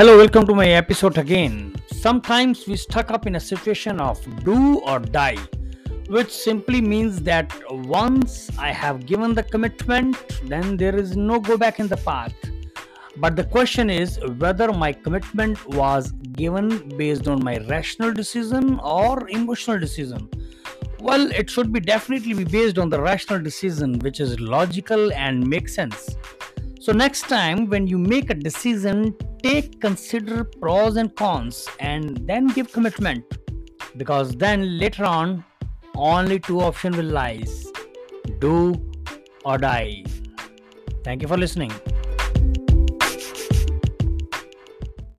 Hello, welcome to my episode again. Sometimes we stuck up in a situation of do or die, which simply means that once I have given the commitment, then there is no go back in the path. But the question is whether my commitment was given based on my rational decision or emotional decision. Well, it should be definitely be based on the rational decision, which is logical and makes sense. So next time when you make a decision, take consider pros and cons and then give commitment because then later on only two options will lies do or die. Thank you for listening.